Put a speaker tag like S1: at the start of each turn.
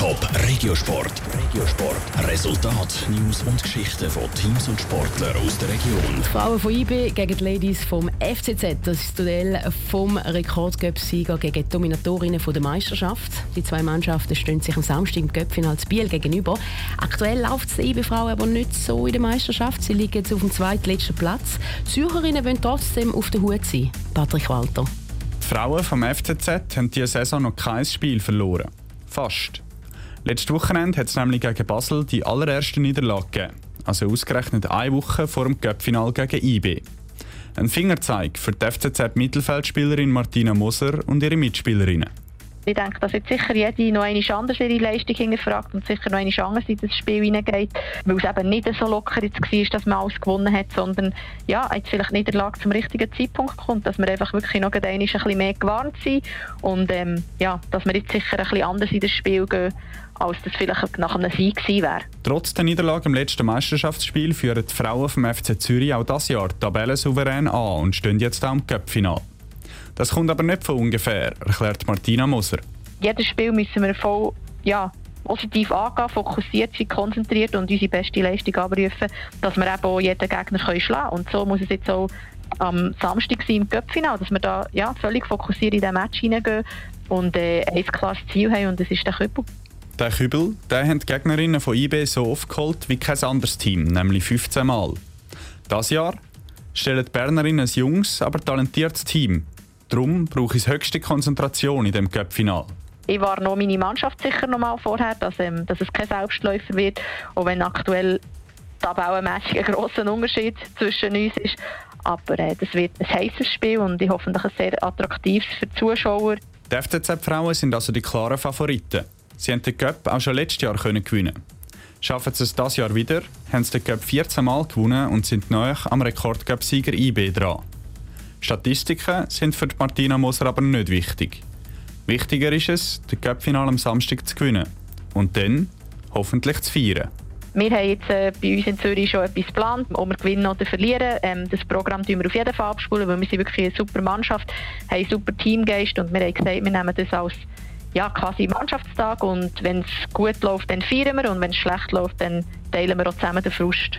S1: Top Regiosport. Regiosport. Resultat, News und Geschichten von Teams und Sportlern aus der Region.
S2: Die Frauen von IB gegen die Ladies vom FCZ. Das ist das Duell vom Rekordcup-Sieger gegen die Dominatorinnen der Meisterschaft. Die zwei Mannschaften stehen sich am Samstag im Göppfinal Biel gegenüber. Aktuell läuft es IB-Frauen aber nicht so in der Meisterschaft. Sie liegen jetzt auf dem zweitletzten Platz. Die Zürcherinnen wollen trotzdem auf der Hut sein. Patrick Walter.
S3: Die Frauen vom FCZ haben diese Saison noch kein Spiel verloren. Fast. Letztes Wochenende hat es nämlich gegen Basel die allererste Niederlage gegeben. Also ausgerechnet eine Woche vor dem Cup-Final gegen IB. Ein Fingerzeig für die FCZ-Mittelfeldspielerin Martina Moser und ihre Mitspielerinnen.
S4: Ich denke, dass jetzt sicher jede noch eine anders ihre Leistung hinterfragt und sicher noch eine anders in das Spiel hineingeht, weil es eben nicht so locker jetzt war, dass man alles gewonnen hat, sondern ja, jetzt vielleicht Niederlage zum richtigen Zeitpunkt kommt, dass wir einfach wirklich noch ein bisschen mehr gewarnt sind und ähm, ja, dass wir jetzt sicher ein bisschen anders in das Spiel gehen, als das vielleicht nach einem Sieg gewesen wäre.
S3: Trotz der Niederlage im letzten Meisterschaftsspiel führen die Frauen vom FC Zürich auch das Jahr tabellensouverän an und stehen jetzt auch im Cup-Final. Das kommt aber nicht von ungefähr, erklärt Martina Moser.
S4: Jedes Spiel müssen wir voll ja, positiv angehen, fokussiert sein, konzentriert und unsere beste Leistung abrufen, dass wir eben auch jeden Gegner können schlagen können. Und so muss es jetzt auch am Samstag sein im Cup-Final, dass wir da ja, völlig fokussiert in den Match hineingehen und äh, ein klares Ziel haben und das ist der Kübel.
S3: Der Kübel den haben die Gegnerinnen von IB so oft geholt wie kein anderes Team, nämlich 15 Mal. Das Jahr stellen die Bernerinnen ein junges, aber talentiertes Team Darum brauche ich höchste Konzentration in dem Cup-Final.
S4: Ich war noch meine Mannschaft sicher noch mal vorher, dass, ähm, dass es kein Selbstläufer wird, auch wenn aktuell tabellenmässig ein grosser Unterschied zwischen uns ist. Aber äh, das wird ein heißes Spiel und ich hoffe, ein sehr attraktives für die Zuschauer.
S3: Die FCZ-Frauen sind also die klaren Favoriten. Sie haben den Cup auch schon letztes Jahr können gewinnen. Schaffen sie es dieses Jahr wieder, haben sie den Cup 14 Mal gewonnen und sind neu am Rekordcup-Sieger IB dran. Statistiken sind für Martina Moser aber nicht wichtig. Wichtiger ist es, das Cup-Final am Samstag zu gewinnen und dann hoffentlich zu feiern.
S4: Wir haben jetzt äh, bei uns in Zürich schon etwas geplant, ob wir gewinnen oder verlieren. Ähm, das Programm tun wir auf jeden Fall abspulen, weil wir sind wirklich eine super Mannschaft, haben einen super Teamgeist und wir haben gesagt, wir nehmen das als ja, quasi Mannschaftstag und wenn es gut läuft, dann feiern wir und wenn es schlecht läuft, dann teilen wir auch zusammen den Frust.